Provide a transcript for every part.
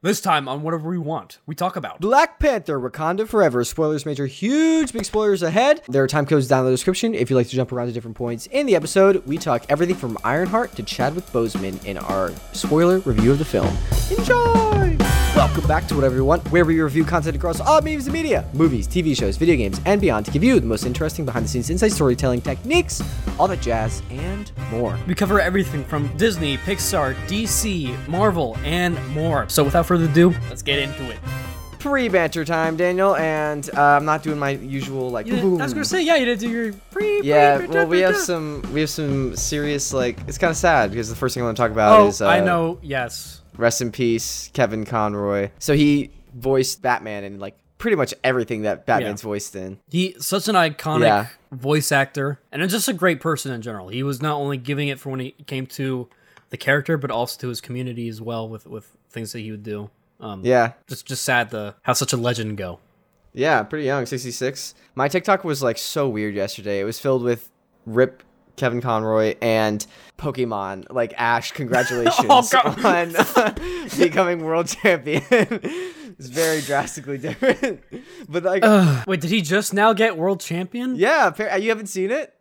This time on whatever we want, we talk about. Black Panther Wakanda Forever. Spoilers, major, huge, big spoilers ahead. There are time codes down in the description if you'd like to jump around to different points. In the episode, we talk everything from Ironheart to Chadwick Boseman in our spoiler review of the film. Enjoy! Welcome back to Whatever You Want, where we review content across all mediums and media, movies, TV shows, video games, and beyond to give you the most interesting behind the scenes inside storytelling techniques, all that jazz, and more. We cover everything from Disney, Pixar, DC, Marvel, and more. So without further ado, let's get into it. Pre banter time, Daniel, and uh, I'm not doing my usual like. You didn't- I was boom. gonna say, yeah, you didn't do your pre. Yeah, pre- well, we have some we have some serious like it's kind of sad because the first thing I want to talk about Oh, is uh, I know. Yes. Rest in peace, Kevin Conroy. So he voiced Batman in like pretty much everything that Batman's voiced in. He such an iconic Yeah. voice actor and just a great person in general. He was not only giving it for when he came to the character, but also to his community as well with with things that he would do. Um, Yeah, just just sad to have such a legend go. yeah, pretty young, 66. My TikTok was like so weird yesterday. It was filled with rip Kevin Conroy and Pokemon. Like Ash, congratulations Oh, on becoming world champion. it's very drastically different, but like, Wait, did he just now get world champion? yeah, appar- you haven't seen it.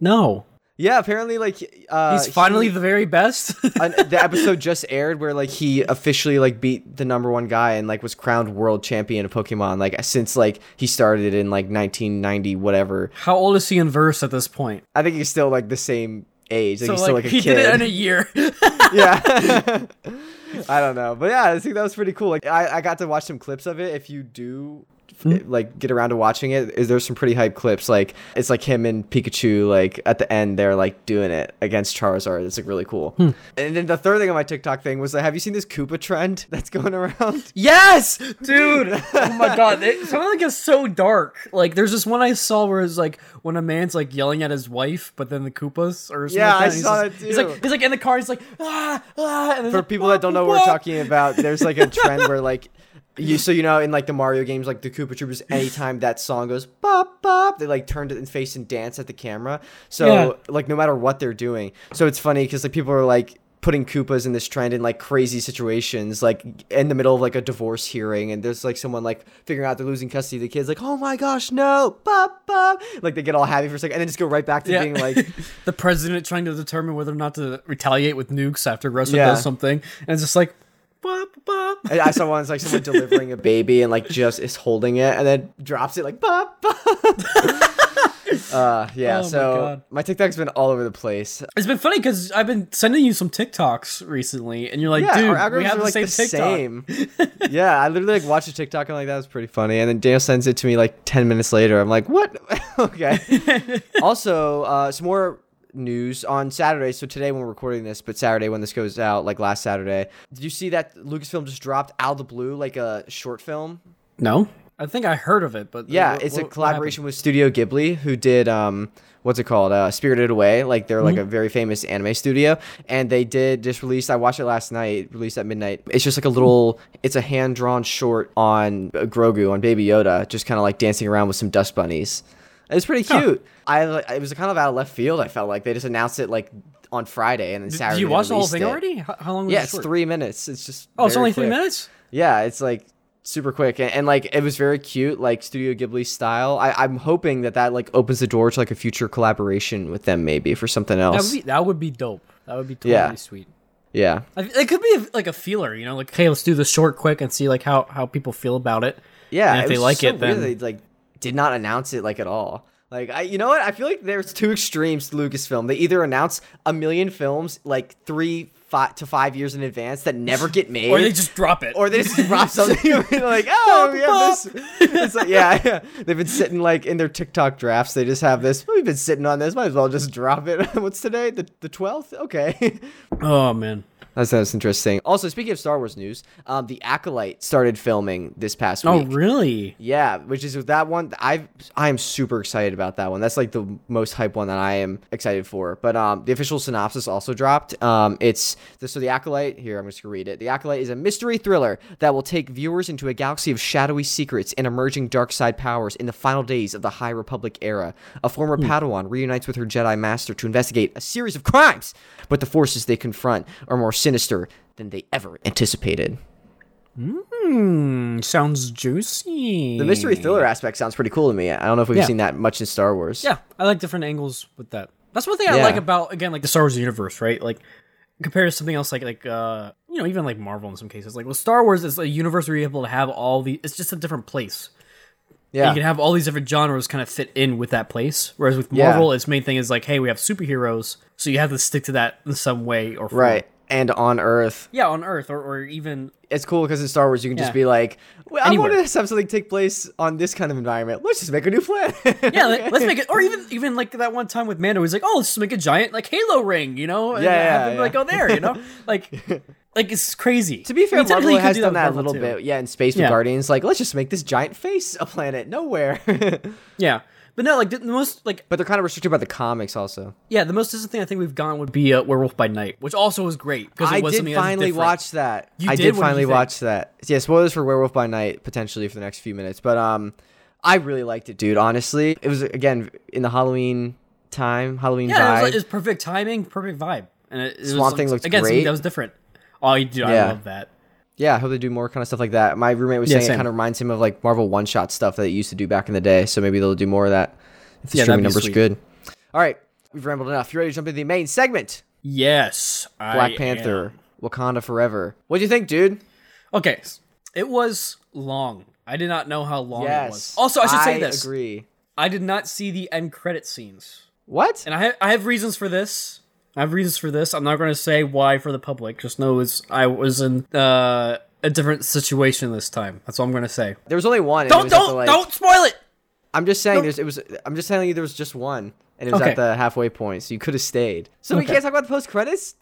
No, Yeah, apparently, like uh, he's finally he- the very best. an- the episode just aired where like he officially like beat the number one guy and like was crowned world champion of Pokemon like since like he started in like 1990 whatever. How old is he in verse at this point? I think he's still like the same age. Like So he's like, like a he kid. did it in a year. yeah. I don't know, but yeah, I think that was pretty cool. Like I, I got to watch some clips of it. If you do. Hmm? Like get around to watching it. Is there's some pretty hype clips? Like it's like him and Pikachu. Like at the end, they're like doing it against Charizard. It's like really cool. Hmm. And then the third thing on my TikTok thing was like, have you seen this Koopa trend that's going around? Yes, dude. Oh my god, it, some of it gets so dark. Like, there's this one I saw where it's like when a man's like yelling at his wife, but then the Koopas or something Yeah, like. I he's saw just- that He's like, he's like in the car. He's like, ah, ah. For like, people that don't know what we're talking about, there's like a trend where like you so you know in like the Mario games like the Koopa Troopas anytime that song goes bop bop they like turn to the face and dance at the camera. So Yeah. like no matter what they're doing. So it's funny cuz like people are like putting Koopas in this trend in like crazy situations like in the middle of like a divorce hearing and there's like someone like figuring out they're losing custody of the kids like oh my gosh no bop bop like they get all happy for a second and then just go right back to Yeah. being like the president trying to determine whether or not to retaliate with nukes after Russia Yeah. does something, and it's just like, I saw one. It's like someone delivering a baby and like just is holding it and then drops it like bop bop. uh, yeah. Oh so God. my, TikTok's been all over the place. It's been funny because I've been sending you some TikToks recently, and you're like, Yeah, dude, we have the like same the TikTok. same. yeah, I literally like watched a TikTok and I'm like that was pretty funny. And then Daniel sends it to me like ten minutes later. I'm like, what? okay. also, uh, some more news on Saturday. So today when we're recording this, but Saturday when this goes out, like last Saturday, did you see that Lucasfilm just dropped out of the blue like a short film? No, I think I heard of it, but Yeah, what- it's a collaboration with Studio Ghibli, who did um, what's it called? Uh, Spirited Away. Like they're Mm-hmm. like a very famous anime studio, and they did just release. I watched it last night. Released at midnight. It's just like a little. It's a hand drawn short on Grogu on Baby Yoda, just kind of like dancing around with some dust bunnies. It's pretty cute. I like- it was kind of out of left field. I felt like they just announced it like on Friday, and then? Saturday. Did you watch the whole thing it. already? How, how long was it? Yeah, it it's three minutes. It's just Oh, it's only three minutes. Yeah, it's like super quick and, and like it was very cute, like Studio Ghibli style. I, I'm hoping that that like opens the door to like a future collaboration with them, maybe for something That else. would be that would be dope. That would be totally Yeah. sweet. yeah, It could be like a feeler, you know, like hey, let's do this short, quick, and see like how how people feel about it. yeah. And if it they was like so it, then- they like did not announce it like at all. Like I, you know what? I feel like there's two extremes to Lucasfilm. They either announce a million films like three five to five years in advance that never get made, Or they just drop it. or they just drop something like, oh, we have this. It's like, yeah, yeah, they've been sitting like in their TikTok drafts. They just have this. We've been sitting on this. Might as well just drop it. What's today? The the twelfth? Okay. oh man. That sounds interesting. Also, speaking of Star Wars news, um, the Acolyte started filming this past week. Oh really? Yeah, which is that one. I I am super excited about that one. That's like the most hype one that I am excited for. But um, the official synopsis also dropped. Um, it's the, so the acolyte. Here, I'm just gonna read it. The acolyte is a mystery thriller that will take viewers into a galaxy of shadowy secrets and emerging dark side powers in the final days of the High Republic era. A former Padawan reunites with her Jedi master to investigate a series of crimes, but the forces they confront are more sinister than they ever anticipated. Hmm, sounds juicy. The mystery thriller aspect sounds pretty cool to me. I don't know if we've Yeah. seen that much in Star Wars. Yeah, I like different angles with that. That's one thing I like about again like the Star Wars universe, right? Like compared to something else like like uh you know even like Marvel in some cases. Like well, Star Wars is a universe where you're able to have all the. It's just a different place. yeah, You can have all these different genres kind of fit in with that place. Whereas with Yeah. Marvel, its main thing is like, hey, we have superheroes, so you have to stick to that in some way or form. right. And on Earth, Yeah, on Earth or, or even it's cool because in Star Wars you can just be like, well, I want to have something take place on this kind of environment. Let's just make a new planet. yeah, like, let's make it, or even even like that one time with Mando, he's like, oh, let's just make a giant like Halo ring, you know? And Yeah, yeah, yeah. like go there, you know? Like, like it's crazy. To be fair, I mean, Marvel has do done that a little too. bit. Yeah, in space with Yeah. Guardians, like let's just make this giant face a planet nowhere. Yeah, but no, like the, most like but they're kind of restricted by the comics, also. yeah, the most distant thing I think we've gone would be uh, Werewolf by Night, which also was great because it I was did something that was finally watch that. You I did? did finally watch that. Yeah, spoilers for Werewolf by Night potentially for the next few minutes, but um, I really liked it, dude. Honestly, it was again in the Halloween time, Halloween Yeah, it vibe. was, it was perfect timing, perfect vibe, and it, it Swamp was, Thing like, looked again great. that was different. Oh, you do, I love that. Yeah, I hope they do more kind of stuff like that. My roommate was Yeah, saying same. it kind of reminds him of like Marvel one shot stuff that it used to do back in the day. So maybe they'll do more of that if the Yeah, streaming numbers are sweet. good. All right, we've rambled enough. You ready to jump into the main segment? Yes, Black I Panther, am. Wakanda Forever. What do you think, dude? Okay, it was long. I did not know how long it was. Also, I should say this: I Agree. I did not see the end credit scenes, What? and I I have reasons for this. I have reasons for this. I'm not going to say why for the public. Just know it's, I was in uh, a different situation this time. That's all I'm going to say. There was only one. it Don't don't like- don't spoil it. I'm just saying. There's. It was. I'm just telling you there was just one, and it was Okay. at the halfway point, so you could have stayed. So we can't talk about the post credits.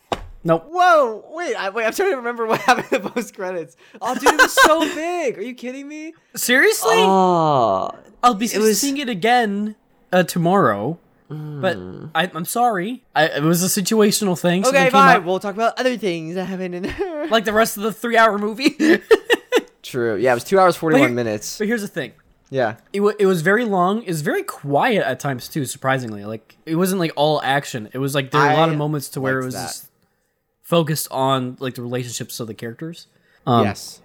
Nope. Whoa! Wait, I, wait. I'm trying to remember what happened in the post credits. Oh, dude, it was so big. Are you kidding me? Seriously? Oh, I'll be was- seeing it again uh, tomorrow. But I, I'm sorry. I, it was a situational thing. something okay, came fine. up, We'll talk about other things that happened in. there. like the rest of the three-hour movie. True. Yeah, it was two hours forty one minutes. but here's the thing. Yeah. It, w- it was very long. It was very quiet at times too. Surprisingly, like it wasn't like all action. It was like there were a lot of moments to where it liked was that. just focused on like the relationships of the characters. Um, yes.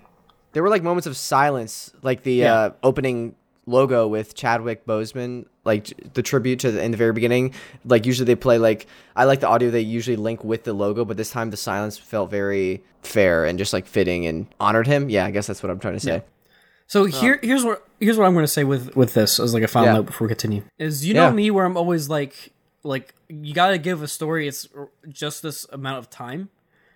There were like moments of silence, like the Yeah. uh, opening logo with Chadwick Boseman, like the tribute to the, in the very beginning. Like usually they play like I like the audio they usually link with the logo, but this time the silence felt very fair and just like fitting and honored him. Yeah, I guess that's what I'm trying to say. So here, here's what here's what I'm going to say with with this as like a final Yeah. note before we continue. Is you know Yeah. me where I'm always like like you got to give a story its just this amount of time.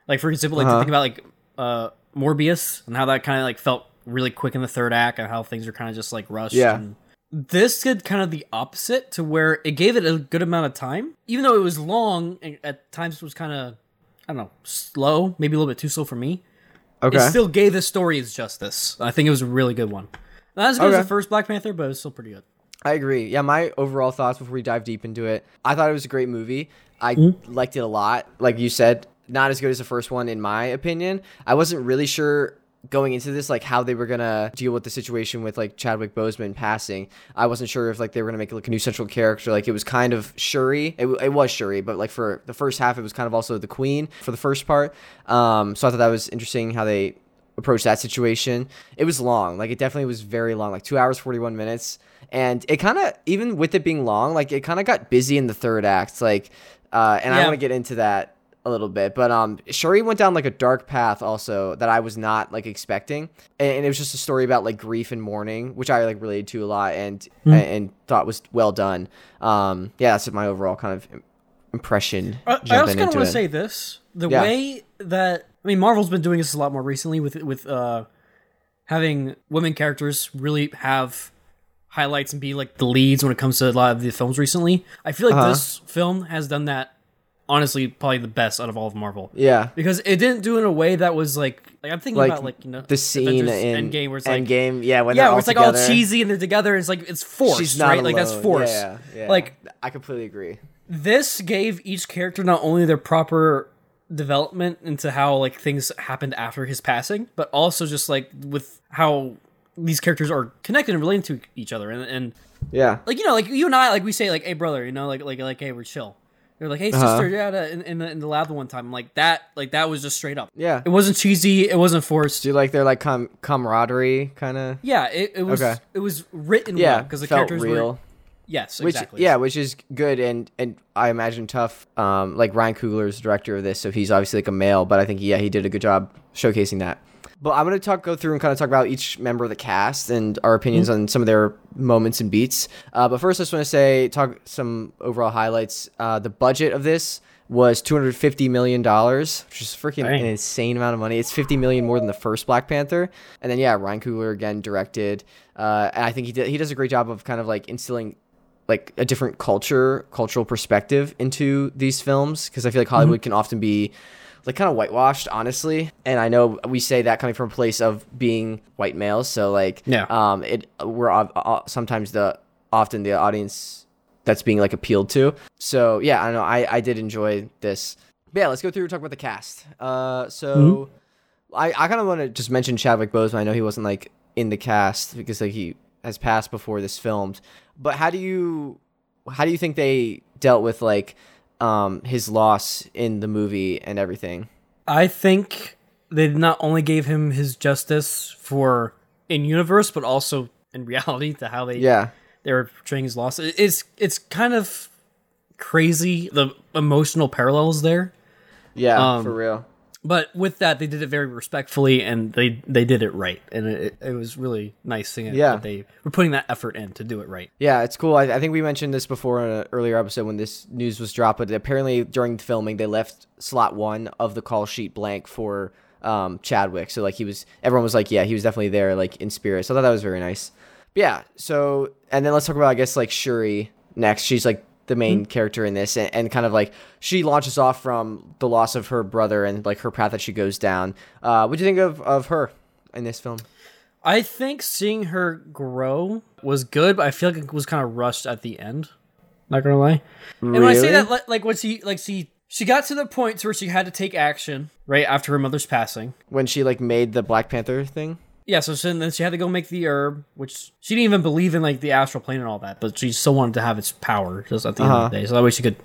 Like for example, like Uh-huh. think about like uh Morbius and how that kind of like felt really quick in the third act and how things are kind of just like rushed. Yeah. And this did kind of the opposite to where it gave it a good amount of time, even though it was long and at times was kind of I don't know slow, maybe a little bit too slow for me Okay. it still gave the story its justice. I think it was a really good one. Not as good Okay. as the first Black Panther, but it was still pretty good. I agree. Yeah, my overall thoughts before we dive deep into it. I thought it was a great movie. I Mm-hmm. liked it a lot. Like you said, not as good as the first one in my opinion. I wasn't really sure going into this like how they were gonna deal with the situation with like Chadwick Boseman passing. I wasn't sure if like they were gonna make like a new central character. Like it was kind of Shuri. It, w- it was Shuri, but like for the first half, it was kind of also the Queen for the first part. Um, so I thought that was interesting how they approached that situation. It was long. Like it definitely was very long, like 2 hours 41 minutes. And it kind of even with it being long, like it kind of got busy in the third act. Like uh and I want to get into that a little bit, but um Shuri went down like a dark path also that I was not like expecting. And, and it was just a story about like grief and mourning, which I like related to a lot and Hmm. and, and thought was well done. Um yeah, that's my overall kind of im- impression I, I also kind of want to say this: the Yeah. way that I mean, Marvel's been doing this a lot more recently with with uh, having women characters really have highlights and be like the leads when it comes to a lot of the films recently. I feel like Uh-huh. this film has done that. Honestly, probably the best out of all of Marvel. yeah. Because it didn't do it in a way that was like like I'm thinking Like, about like you know The scene Avengers in Endgame where it's like Endgame, yeah, when yeah, where all it's like all cheesy and they're together. And it's like it's forced, She's not right? Like that's alone. forced. Yeah, yeah. Like I completely agree. this gave each character not only their proper development into how like things happened after his passing, but also just like with how these characters are connected and relating to each other. And, and Yeah. like you know, like you and I, like we say, like, "Hey, brother," you know, like like like, "Hey, we're chill." They're like, "Hey, Uh-huh. sister, yeah," in, in the in the lab the one time. I'm like that, like that was just straight up. Yeah. It wasn't cheesy. It wasn't forced. Do you like their like com- camaraderie kind of? Yeah, it, it was. Okay. It was written Yeah, well because the characters real. were. Yes, Which exactly. yeah, which is good and and I imagine tough. Um, like Ryan Coogler's director of this, so he's obviously like a male, but I think yeah, he did a good job showcasing that. But I'm gonna talk go through and kind of talk about each member of the cast and our opinions Mm-hmm. on some of their moments and beats. Uh, but first, I just want to say talk some overall highlights. Uh, the budget of this was 250 million dollars, which is freaking Dang. an insane amount of money. It's 50 million more than the first Black Panther. And then yeah, Ryan Coogler again directed, uh, and I think he did, he does a great job of kind of like instilling like a different culture, cultural perspective into these films because I feel like Hollywood Mm-hmm. can often be like kind of whitewashed, honestly. And I know we say that coming from a place of being white males, so like Yeah. um, it we're uh, sometimes the often the audience that's being like appealed to. So yeah, I don't know. I I did enjoy this. But yeah, let's go through and talk about the cast. Uh, so Mm-hmm. I I kind of want to just mention Chadwick Boseman. I know he wasn't like in the cast because like he has passed before this filmed. But how do you how do you think they dealt with like um his loss in the movie and everything? I think they not only gave him his justice for in universe, but also in reality to how they Yeah. they were portraying his loss. It's it's kind of crazy the emotional parallels there. Yeah, Um, for real. But with that, they did it very respectfully, and they they did it right, and it, it was really nice seeing Yeah. that they were putting that effort in to do it right. Yeah, it's cool. I, I think we mentioned this before in an earlier episode when this news was dropped, but apparently during the filming they left slot one of the call sheet blank for um, Chadwick. So like he was, everyone was like, yeah, he was definitely there, like in spirit. So I thought that was very nice. But yeah. So and then let's talk about I guess like Shuri next. She's like the main character in this, and, and kind of like she launches off from the loss of her brother and like her path that she goes down. Uh, what do you think of of her in this film? I think seeing her grow was good, but I feel like it was kind of rushed at the end. Not gonna lie. Really? And when I say that, like, like when she, like she, she got to the point to where she had to take action right after her mother's passing. When she like made the Black Panther thing. Yeah, so she, then she had to go make the herb, which she didn't even believe in, like the astral plane and all that, but she still wanted to have its power just at the end Uh-huh. of the day, so that way she could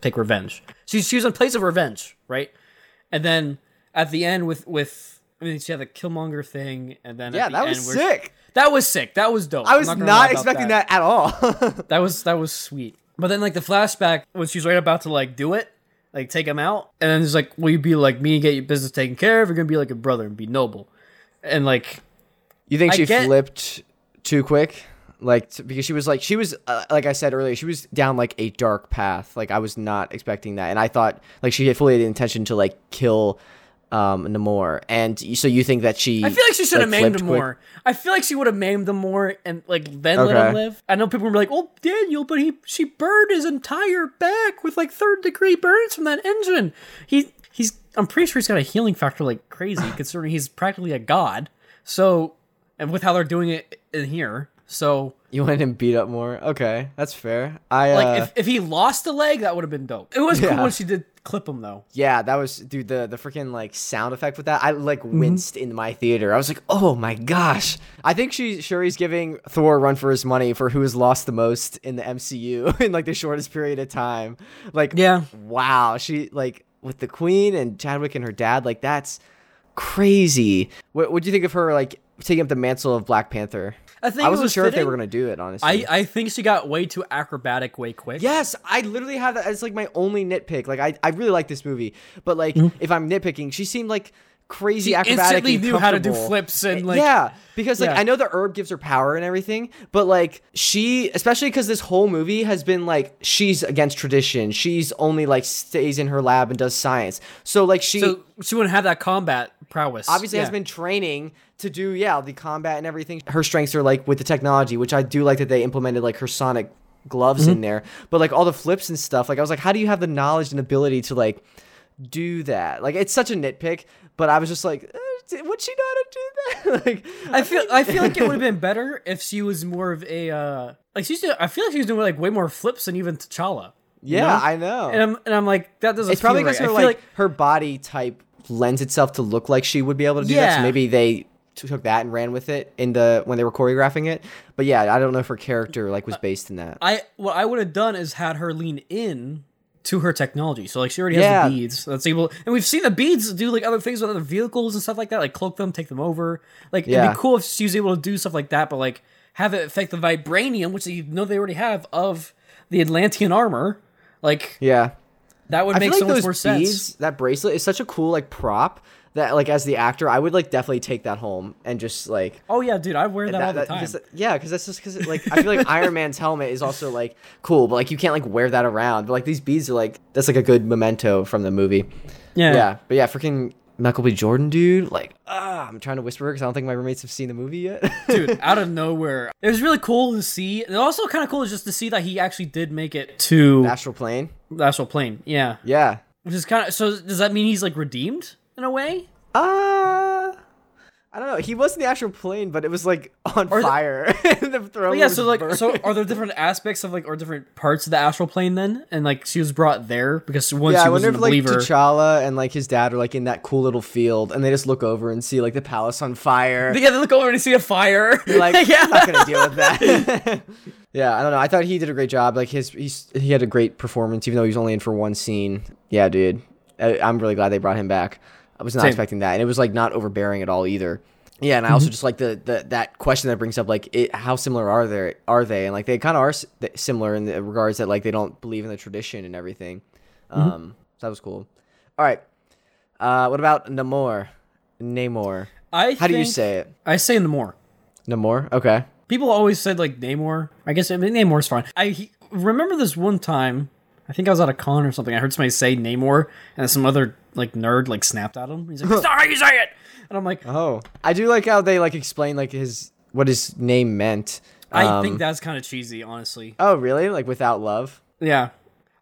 take revenge. She she was in place of revenge, right? And then at the end with with I mean she had the Killmonger thing, and then Yeah, the that was end sick. that was sick. That was dope. I I'm was not, expecting that. at all. That was that was sweet. But then like the flashback when she's right about to like do it, like take him out, and then it's like, will you be like me and get your business taken care of? You're gonna be like a brother and be noble, and like you think I she get- flipped too quick? Like t- because she was like she was uh, like I said earlier, she was down like a dark path. Like I was not expecting that, and I thought like she had fully had the intention to like kill um Namor. And so you think that she? I feel like she should have maimed flipped him quick? more. I feel like she would have maimed him more and like then let him live. I know people were like, "Oh, Daniel," but he she burned his entire back with like third degree burns from that engine. He I'm pretty sure he's got a healing factor like crazy, considering he's practically a god. So, and with how they're doing it in here, so You wanted him beat up more. Okay, that's fair. I like uh, if, if he lost a leg, that would have been dope. It was Yeah. cool when she did clip him though. yeah, that was dude the the freaking like sound effect with that. I like Mm-hmm. winced in my theater. I was like, oh my gosh. I think she Shuri's giving Thor a run for his money for who has lost the most in the MCU in like the shortest period of time. Like Yeah, wow, she like with the queen and Chadwick and her dad, like that's crazy. What what do you think of her like taking up the mantle of Black Panther? I think I wasn't was sure if they were gonna do it, honestly. I I think she got way too acrobatic, way quick. Yes, I literally have that as like my only nitpick. Like I, I really like this movie, but like mm-hmm. if I'm nitpicking, she seemed like crazy. She acrobatic. instantly knew how to do flips and, like- yeah, because like Yeah. I know the herb gives her power and everything, but like she, especially because this whole movie has been like she's against tradition. She's only like stays in her lab and does science. So like she So she wouldn't have that combat prowess. obviously has been training to do yeah the combat and everything her strengths are like with the technology which i do like that they implemented like her sonic gloves Mm-hmm. in there but like all the flips and stuff like i was like how do you have the knowledge and ability to like do that like it's such a nitpick but i was just like eh, would she know how to do that like I feel I feel like it would have been better if she was more of a uh like she's doing, I feel like she's doing like way more flips than even T'Challa. yeah know? i know And I'm and I'm like that doesn't. it's probably because right. her like, like her body type lends itself to look like she would be able to do that so maybe they took that and ran with it in the when they were choreographing it but yeah i don't know if her character like was based in that I what I would have done is had her lean in to her technology. So like she already has Yeah. the beads that's able, and we've seen the beads do like other things with other vehicles and stuff like that, like cloak them, take them over. Like Yeah. it'd be cool if she was able to do stuff like that, but like have it affect the vibranium, which you know they already have of the Atlantean armor. Like Yeah. that would I make so like much more sense. beads, that bracelet is such a cool like prop that like as the actor, I would like definitely take that home and just like Oh yeah, dude, I wear that, all the time. yeah, because that's just because like I feel like Iron Man's helmet is also like cool, but like you can't like wear that around. But like these beads are like that's like a good memento from the movie. yeah, Yeah, but yeah, freaking Michael B. Jordan, dude. Like, ah, I'm trying to whisper because I don't think my roommates have seen the movie yet. dude, out of nowhere. It was really cool to see. And also kind of cool is just to see that he actually did make it to Astral plane. the astral plane. Yeah, Yeah. which is kind of so. Does that mean he's like redeemed in a way? Uh I don't know. He was in the actual plane, but it was like on Or the- fire. the throne But yeah, so like, burned. so are there different aspects of like, or different parts of the astral plane then? And like, she was brought there because once yeah, she I wonder wasn't if a like believer. T'Challa and like his dad are like in that cool little field, and they just look over and see like the palace on fire. yeah, they look over and see a fire. like, yeah, I'm not gonna deal with that. yeah, I don't know. I thought he did a great job. Like his, he's, he had a great performance, even though he was only in for one scene. Yeah, dude, I, I'm really glad they brought him back. I was not Same. expecting that, and it was like not overbearing at all either. Yeah, and I Mm-hmm. also just like the, the that question that brings up like it, how similar are they are they and like they kind of are s- similar in the regards that like they don't believe in the tradition and everything. Mm-hmm. Um, so that was cool. All right, uh, what about Namor? Namor. I How do you say it? I say Namor. Namor. Okay. People always said like Namor. I guess I mean, Namor's fine. I he, remember this one time. I think I was at a con or something. I heard somebody say Namor, and some other like nerd like snapped at him. He's like, "That's not how you say it." And I'm like, Oh, I do like how they like explain like his what his name meant. I Um, think that's kind of cheesy, honestly. Oh, really? Like without love? Yeah.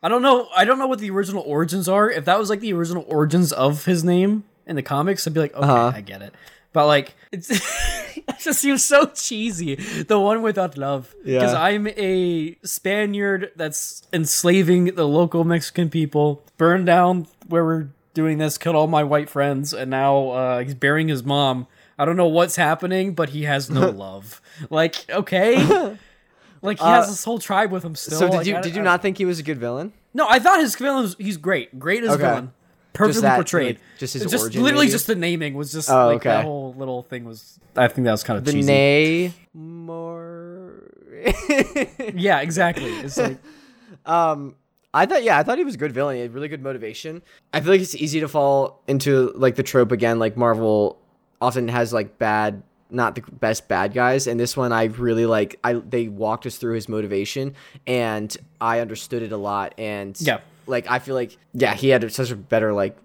I don't know. I don't know what the original origins are. If that was like the original origins of his name in the comics, I'd be like, okay, Uh-huh. I get it. But like, it's it just seems so cheesy. The one without love, because Yeah. I'm a Spaniard that's enslaving the local Mexican people, burned down where we're doing this, killed all my white friends, and now uh, he's burying his mom. I don't know what's happening, but he has no love. Like, okay. Like he has this whole tribe with him still. Uh, so did Like, you did you not think he was a good villain? no, I thought his villain was he's great. Great as Okay. a villain. Perfectly that, portrayed. like, just his just origin, literally maybe? just the naming was just Oh, like okay. that whole little thing was I think that was kind of The cheesy. More. yeah, exactly. It's like um, I thought yeah, I thought he was a good villain. He had really good motivation. I feel like it's easy to fall into like the trope again. Like Marvel often has like bad. Not the best bad guys, and this one I really like. I they walked us through his motivation, and I understood it a lot. And Yeah. like I feel like yeah, he had such a better like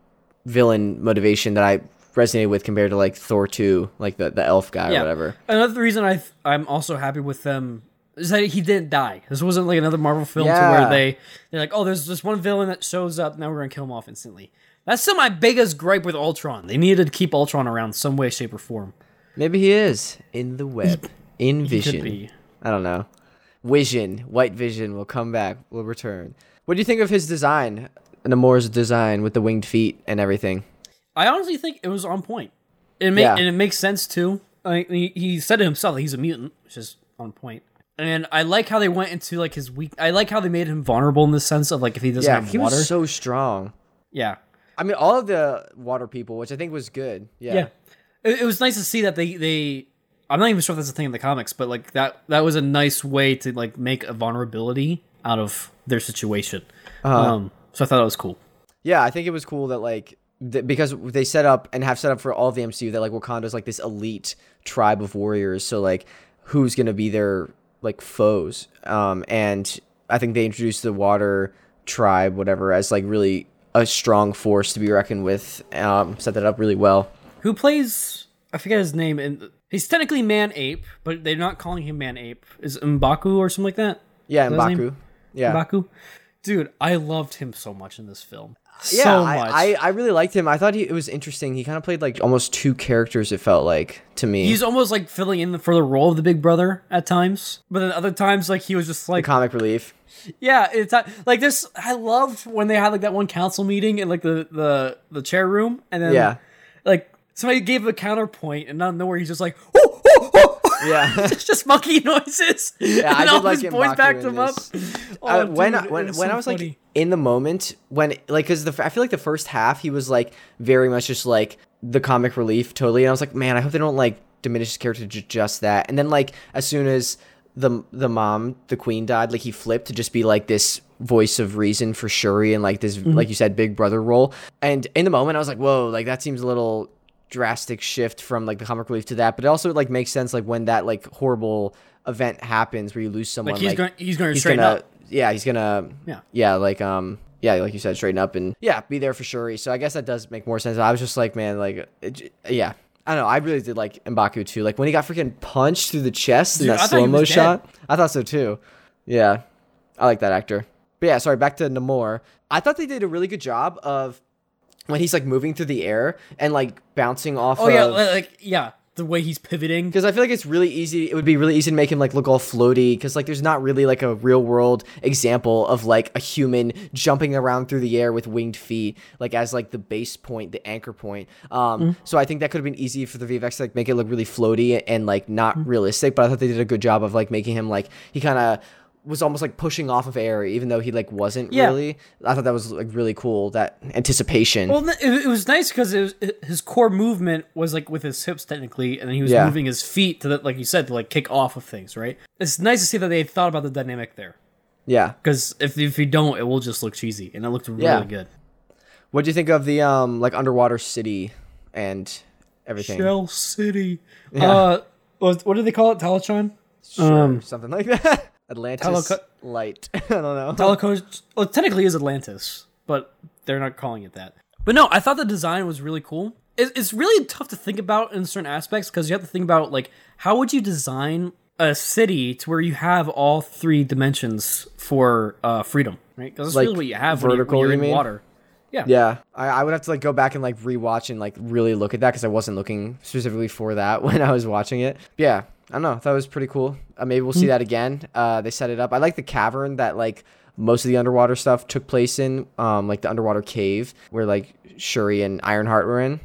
villain motivation that I resonated with compared to like Thor two, like the the elf guy yeah. or whatever. Another reason I th- I'm also happy with them is that he didn't die. This wasn't like another Marvel film to where they they're like, oh, there's this one villain that shows up, now we're gonna kill him off instantly. That's still my biggest gripe with Ultron. They needed to keep Ultron around some way, shape, or form. Maybe he is in the web, in vision. I don't know. Vision, White Vision will come back, will return. What do you think of his design, Namor's design with the winged feet and everything? I honestly think it was on point. It make, Yeah. and it makes sense too. I, he, he said it himself that he's a mutant, which is on point. And I like how they went into like his weak. I like how they made him vulnerable in the sense of like if he doesn't Yeah, have he water. was so strong. yeah, I mean, all of the water people, which I think was good. Yeah. yeah. It, it was nice to see that they they. I'm not even sure if that's a thing in the comics, but like that that was a nice way to like make a vulnerability out of their situation. Uh-huh. Um, so I thought that was cool. Yeah, I think it was cool that like th- because they set up and have set up for all of the MCU that like Wakanda's like this elite tribe of warriors. So like who's gonna be their like foes? Um, and I think they introduced the Water tribe, whatever, as like really a strong force to be reckoned with. Um, set that up really well. Who plays? I forget his name. And he's technically Man Ape, but they're not calling him Man Ape. Is Mbaku or something like that? Yeah, Mbaku. Yeah. Mbaku. Dude, I loved him so much in this film. Yeah, so I, much. I, I really liked him. I thought he, it was interesting. He kind of played like almost two characters. It felt like to me. He's almost like filling in for the role of the big brother at times, but then other times like he was just like, comic relief. yeah, it's not- like this. I loved when they had like that one council meeting in like the the the chair room, and then Yeah. like somebody gave a counterpoint, and out of nowhere he's just like, oh, oh, oh. Yeah. it's just monkey noises. Yeah, I and did all like his Mbaku boys backed in him up. Oh, Uh, when dude, I- when it was when so I was like funny. In the moment when like because the I feel like the first half he was like very much just like the comic relief totally, and I was like, man, I hope they don't like diminish his character to just that. And then like as soon as the the mom, the queen died, like he flipped to just be like this voice of reason for Shuri and like this mm-hmm. like you said big brother role. And in the moment I was like, whoa, like that seems a little drastic shift from like the comic relief to that, but it also like makes sense like when that like horrible event happens where you lose someone Like he's like, going, he's going to straighten gonna up. yeah he's gonna Yeah. yeah like um yeah like you said straighten up and yeah be there for Shuri. So I guess that does make more sense. I was just like man like it, yeah. I don't know I really did like Mbaku too. Like when he got freaking punched through the chest in Dude, I that slow mo dead. shot. I thought so too. Yeah I like that actor. But yeah sorry back to Namor. I thought they did a really good job of when he's like moving through the air and like bouncing off Oh yeah, of li- like yeah, the way he's pivoting. because I feel like it's really easy. It would be really easy to make him like look all floaty because like there's not really like a real world example of like a human jumping around through the air with winged feet like as like the base point, the anchor point. Um, so I think that could have been easy for the VFX to like make it look really floaty and like not realistic. But I thought they did a good job of like making him like he kind of was almost like pushing off of air even though he like wasn't Yeah. really. I thought that was like really cool that anticipation. Well, it, it was nice because it was his core movement was like with his hips technically, and then he was Yeah. moving his feet to, the, like you said, to like kick off of things. Right? It's nice to see that they thought about the dynamic there. yeah. Because if if you don't, it will just look cheesy, and it looked really Yeah. good. What do you think of the um like underwater city and everything? Shell City. Yeah. Uh, what, what do they call it? Teletron. Sure, Um, something like that. Atlantis Teleco- light. I don't know. Teleco. Well, technically is Atlantis, but they're not calling it that. But no, I thought the design was really cool. It, it's really tough to think about in certain aspects because you have to think about like how would you design a city to where you have all three dimensions for uh, freedom, right? Because that's Like really what you have when, you, vertical, when you in mean? water. Yeah. yeah, I, I would have to like go back and like rewatch and like really look at that because I wasn't looking specifically for that when I was watching it. But yeah, I don't know. That was pretty cool. Uh, maybe we'll see that again. Uh, they set it up. I like the cavern that like most of the underwater stuff took place in, um, like the underwater cave where like Shuri and Ironheart were in.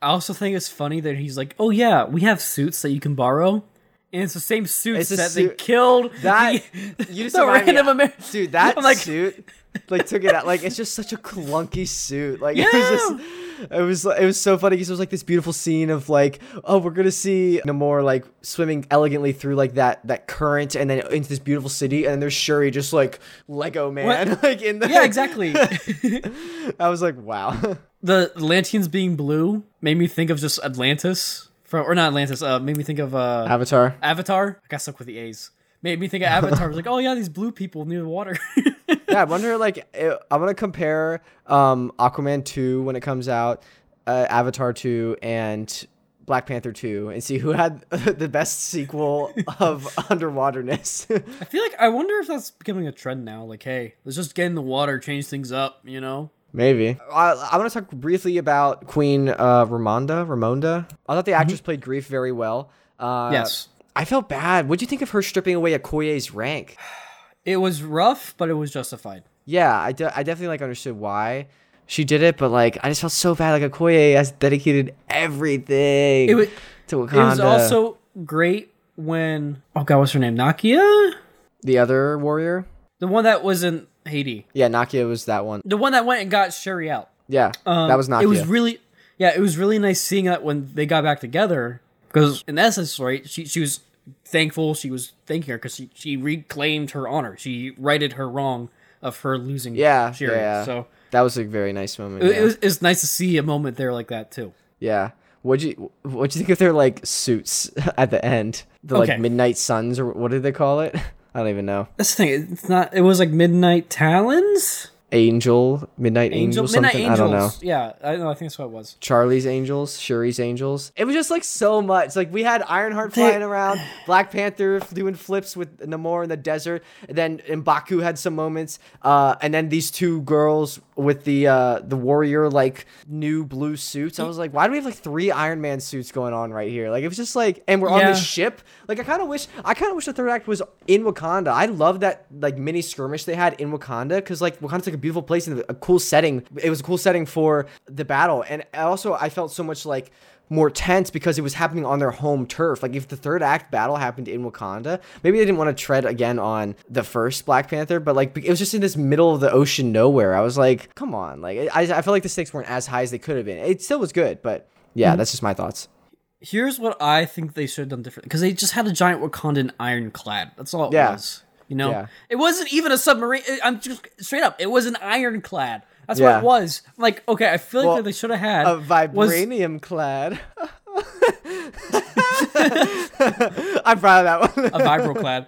I also think it's funny that he's like, "Oh yeah, we have suits that you can borrow." And it's the same suits It's that they killed That the, you just the random Amer- dude. That I'm like- suit, like took it out. Like it's just such a clunky suit. Like it was just, it was it was so funny because it was like this beautiful scene of like, oh, we're gonna see Namor like swimming elegantly through like that that current and then into this beautiful city, and then there's Shuri just like Lego man, What? like in the Yeah, exactly. I was like, wow. the Atlanteans being blue made me think of just Atlantis from or not Atlantis. Uh, made me think of uh, Avatar. Avatar. I got stuck with the A's. Made me think of Avatar. I was like, oh yeah, these blue people near the water. yeah, I wonder like eh, I'm gonna compare um Aquaman two when it comes out, uh, Avatar two, and Black Panther two, and see who had the best sequel of underwaterness. I feel like I wonder if that's becoming a trend now. Like, hey, let's just get in the water, change things up. You know? Maybe. I, I want to talk briefly about Queen uh, Ramonda. Ramonda. I thought the actress played Grief very well. Uh, yes. I felt bad. What'd you think of her stripping away Okoye's rank? It was rough, but it was justified. Yeah, I, de- I definitely like understood why she did it, but like I just felt so bad. Like Okoye has dedicated everything It was. to Wakanda. It was also great when oh god, what's her name? Nakia, the other warrior. the one that was in Haiti, Yeah, Nakia was that one. the one that went and got Shuri out. Yeah, Um, that was Nakia. It was really, yeah, it was really nice seeing that when they got back together. Because in essence, right, she she was thankful. She was thanking her because she she reclaimed her honor. She righted her wrong of her losing. Yeah, Shuri. yeah. So that was a very nice moment. it, yeah. it was it's nice to see a moment there like that too. yeah. What'd you What'd you think of their like suits at the end? The Okay. like Midnight Suns or what did they call it? I don't even know. That's the thing. It's not. It was like Midnight Talons. Angel, Midnight Angel, Midnight something. Angels. I don't know. Yeah, I know. I think that's what it was. Charlie's Angels, Shuri's Angels. It was just like so much. Like we had Ironheart They- flying around, Black Panther doing flips with Namor in the desert, and then Mbaku had some moments, uh, and then these two girls with the uh, the warrior like new blue suits. I was like, why do we have like three Iron Man suits going on right here? Like it was just like, and we're on the ship. Like I kind of wish, I kind of wish the third act was in Wakanda. I love that like mini skirmish they had in Wakanda because like Wakanda's like a beautiful place and a cool setting. It was a cool setting for the battle, and also I felt so much like more tense because it was happening on their home turf. Like if the third act battle happened in Wakanda, maybe they didn't want to tread again on the first Black Panther, but like it was just in this middle of the ocean nowhere. I was like, come on, like I, I felt like the stakes weren't as high as they could have been. It still was good, but yeah, mm-hmm. that's just my thoughts. Here's what I think they should have done differently because they just had a giant Wakandan ironclad. That's all it Yeah. was. You know, Yeah. it wasn't even a submarine. I'm just straight up. It was an ironclad. That's Yeah. what it was. Like, okay, I feel like Well, they should have had A was vibranium clad. I'm proud of that one. a vibroclad.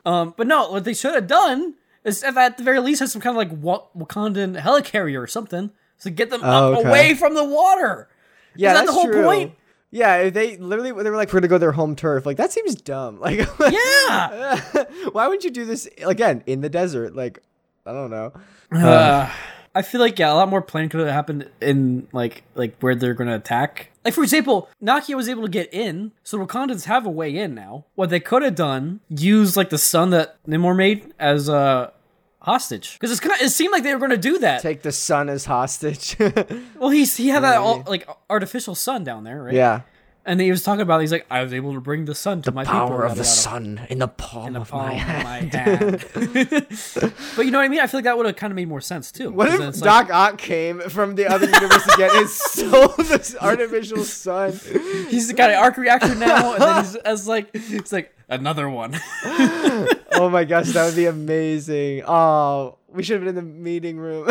um, but no, what they should have done is have at the very least had some kind of like Wa- Wakandan helicarrier or something to get them Oh, up okay. away from the water. yeah, that the that's whole true. point? Yeah, they literally they were like, we're gonna go to their home turf. Like that seems dumb. Like, Yeah. why would you do this again in the desert? Like, I don't know. Uh, I feel like yeah, a lot more planning could have happened in like like where they're gonna attack. Like for example, Nakia was able to get in, so Wakandans have a way in now. What they could have done, use like the sun that Namor made as a hostage, because it's kind of it seemed like they were gonna do that. Take the sun as hostage. well, he's he had that all, like artificial sun down there, right? yeah. And he was talking about he's like I was able to bring the sun to my people. Power of the yada, sun in the palm in the of palm my of hand. my hand. but you know what I mean? I feel like that would have kind of made more sense too. What 'cause if then it's like- Doc Ock came from the other universe again and stole this artificial sun? He's got an arc reactor now, and then he's as like it's like another one. Oh my gosh, that would be amazing. Oh, we should have been in the meeting room.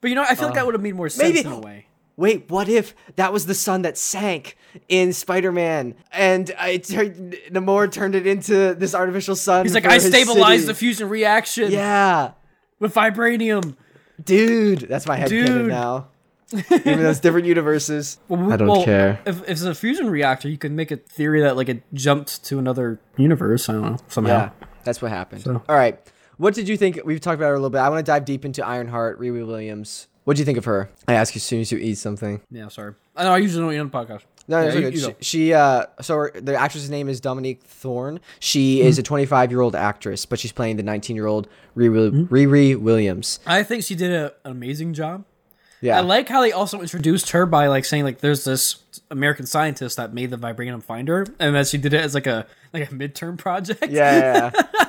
But you know, I feel like that uh, would have made more sense maybe- in a way. Wait, what if that was the sun that sank in Spider-Man, and I turned Namor turned it into this artificial sun? He's like, I his stabilized the fusion reaction Yeah, with vibranium. dude, that's my head Dude. now. Even those different universes. Well, I don't well, care. If, if it's a fusion reactor, you can make a theory that like it jumped to another universe. I don't know somehow. Yeah, that's what happened. All right, what did you think? We've talked about it a little bit. I want to dive deep into Ironheart, Riri Williams. What do you think of her? I ask you as soon as you eat something. Yeah, sorry. I know I usually don't eat on the podcast. No, Yeah, you- you she, she, uh, so her, the actress's name is Dominique Thorne. She Mm-hmm. is a 25 year old actress, but she's playing the 19 year old Riri, Mm-hmm. Riri Williams. I think she did a, an amazing job. Yeah, I like how they also introduced her by like saying like there's this American scientist that made the vibranium finder, and that she did it as like a like a midterm project. yeah, yeah, yeah.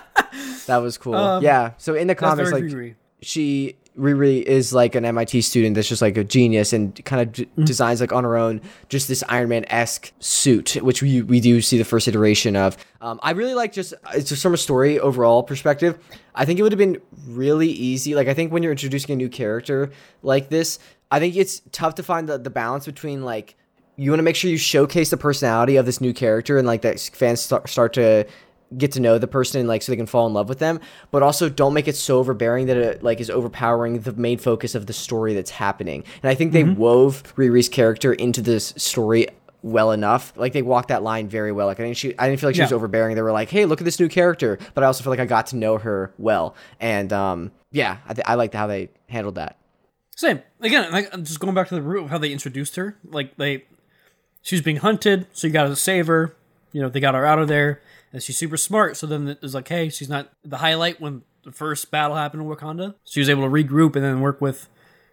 that was cool. yeah, so in the Um, comics, like Riri. she Riri is like an MIT student that's just like a genius and kind of d- Mm-hmm. designs like on her own just this Iron Man esque suit, which we we do see the first iteration of. Um, I really like just it's just from a story overall perspective. I think it would have been really easy. Like I think when you're introducing a new character like this, I think it's tough to find the, the balance between like you want to make sure you showcase the personality of this new character and like that fans start, start to get to know the person and like so they can fall in love with them but also don't make it so overbearing that it like is overpowering the main focus of the story that's happening. And i think they wove riri's character into this story well enough. Like they walked that line very well. Like i didn't she i didn't feel like she was overbearing. They were like hey look at this new character. But i also feel like i got to know her well. And um yeah i, th- I liked how they handled that. Same. Again, like I'm just going back to the root of how they introduced her. Like they, she was being hunted, so you got to save her. You know, they got her out of there, and she's super smart. So then it was like, hey, she's not the highlight when the first battle happened in Wakanda. She was able to regroup and then work with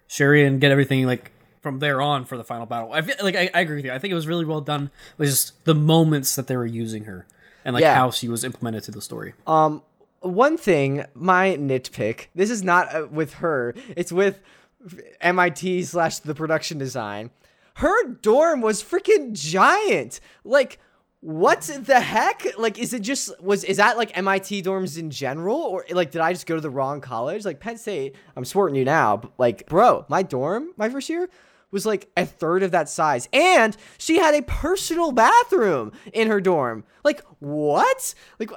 Shuri and get everything like from there on for the final battle. I feel like I, I agree with you. I think it was really well done. With just the moments that they were using her and like Yeah. how she was implemented to the story. Um, one thing, my nitpick. This is not uh, with her. It's with MIT slash the production design. Her dorm was freaking giant. Like, what the heck? Like, is it just was is that like MIT dorms in general, or like did I just go to the wrong college? Like Penn State, I'm sporting you now. But like, bro, my dorm, my first year was like a third of that size. And she had a personal bathroom in her dorm. Like, what? Like,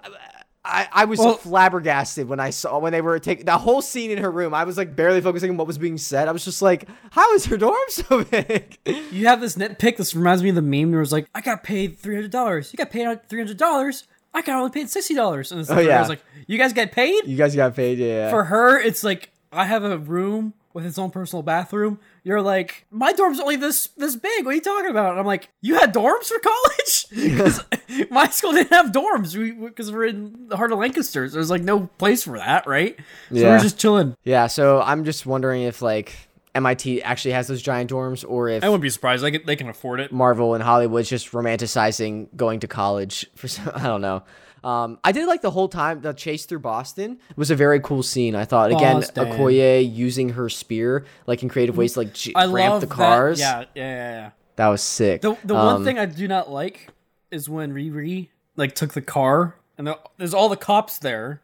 I, I was Well- flabbergasted when I saw when they were taking the whole scene in her room. I was like barely focusing on what was being said. I was just like, how is her dorm so big? You have this nitpick. This reminds me of the meme where it was like, I got paid three hundred dollars. You got paid three hundred dollars. I got only paid sixty dollars. And it's oh, like, Oh, yeah. I was like, you guys get paid? you guys got paid, yeah. For her, it's like I have a room with its own personal bathroom. You're like, my dorm's only this this big. What are you talking about? And I'm like, you had dorms for college? 'Cause my school didn't have dorms because we, are in the heart of Lancaster. So there's like no place for that, right? So Yeah. we're just chilling. Yeah, so I'm just wondering if like MIT actually has those giant dorms or if I wouldn't be surprised. They can, they can afford it. Marvel and Hollywood's just romanticizing going to college for some, I don't know. Um, I did like the whole time the chase through Boston was a very cool scene. I thought again Boston. Okoye using her spear like in creative ways to like j- I ramp the cars. That. Yeah, yeah, yeah, yeah. That was sick. The the Um, one thing I do not like is when Riri like took the car and the, there's all the cops there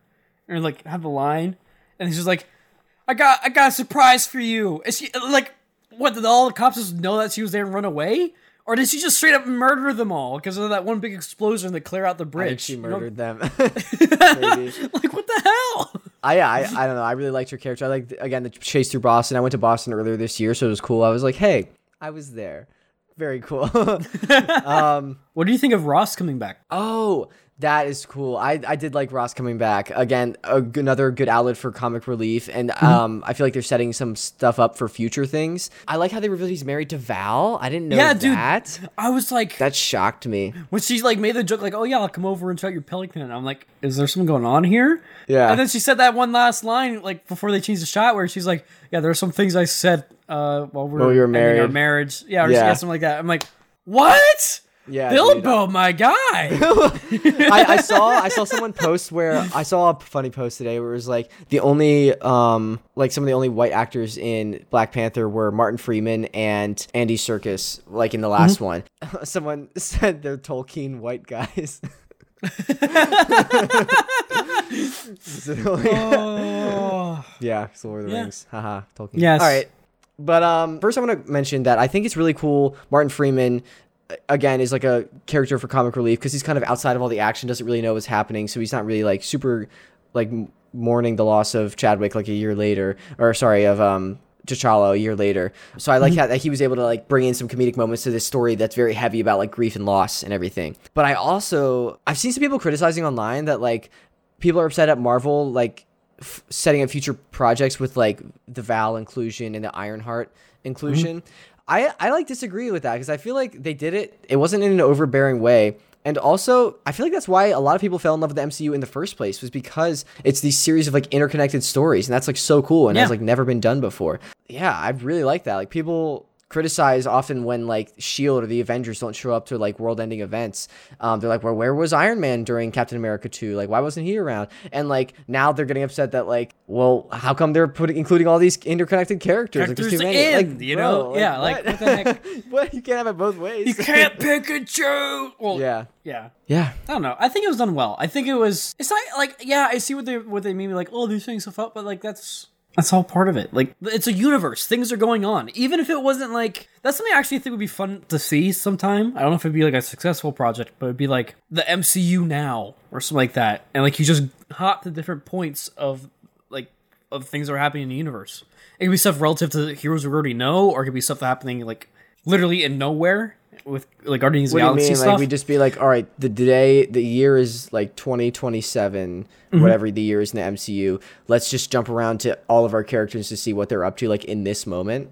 and like have the line and he's just like, I got I got a surprise for you. Is she like what did all the cops just know that she was there and run away? Or did she just straight up murder them all because of that one big explosion that clear out the bridge? she murdered them. Like what the hell? I, I I don't know. I really liked her character. I like again the chase through Boston. I went to Boston earlier this year, so it was cool. I was like, hey, I was there. Very cool. um, What do you think of Ross coming back? oh, that is cool. I I did like Ross coming back again. A, another good outlet for comic relief, and Mm-hmm. um, I feel like they're setting some stuff up for future things. I like how they revealed he's married to Val. I didn't know Yeah, dude. that. I was like That shocked me. when she like made the joke like, "Oh yeah, I'll come over and check your pelican." I'm like, "Is there something going on here?" Yeah. And then she said that one last line like before they changed the shot where she's like, "Yeah, there are some things I said uh, while we are were we ending our marriage." Yeah, or yeah. something like that. I'm like, "What?" Yeah, dude. Bilbo, my guy. I, I saw I saw someone post where I saw a funny post today where it was like the only um like some of the only white actors in Black Panther were Martin Freeman and Andy Serkis like in the last one. Someone said they're Tolkien white guys. So, oh. yeah, it's Lord of the Yeah. Rings. Haha, Tolkien. Yes. All right. But um, first, I want to mention that I think it's really cool. Martin Freeman, again, is like a character for comic relief because he's kind of outside of all the action, doesn't really know what's happening, so he's not really like super like mourning the loss of Chadwick like a year later, or sorry, of um. T'Challa a year later, so I like how that he was able to like bring in some comedic moments to this story that's very heavy about like grief and loss and everything. But I also I've seen some people criticizing online that like people are upset at Marvel like f- setting up future projects with like the Val inclusion and the Ironheart inclusion. I I like disagree with that because I feel like they did it. It wasn't in an overbearing way. And also, I feel like that's why a lot of people fell in love with the MCU in the first place was because it's these series of like interconnected stories, and that's like so cool and has like never been done before. Yeah, I really like that. Like people criticize often when like Shield or the Avengers don't show up to like world-ending events. Um, they're like, "Well, where was Iron Man during Captain America 2? Like, why wasn't he around?" And like now they're getting upset that like, well, how come they're putting including all these interconnected characters? like, Characters too many. in, like, you bro, know? Yeah, like, what the heck? what? You can't have it both ways. You can't pick and choose. Well, yeah, yeah. yeah. I don't know. I think it was done well. I think it was. It's not like yeah. I see what they what they mean. Like oh, these things stuff up, but like that's that's all part of it. Like it's a universe. Things are going on. Even if it wasn't like that's something I actually think would be fun to see sometime. I don't know if it'd be like a successful project, but it'd be like the MCU now or something like that. And like you just hop to different points of like of things that are happening in the universe. It could be stuff relative to the heroes we already know, or it could be stuff happening like literally in nowhere with like Guardians of the Galaxy mean? stuff. Like we just be like, all right, the day, the year is like 2027, Mm-hmm. whatever the year is in the MCU. Let's just jump around to all of our characters to see what they're up to, like in this moment.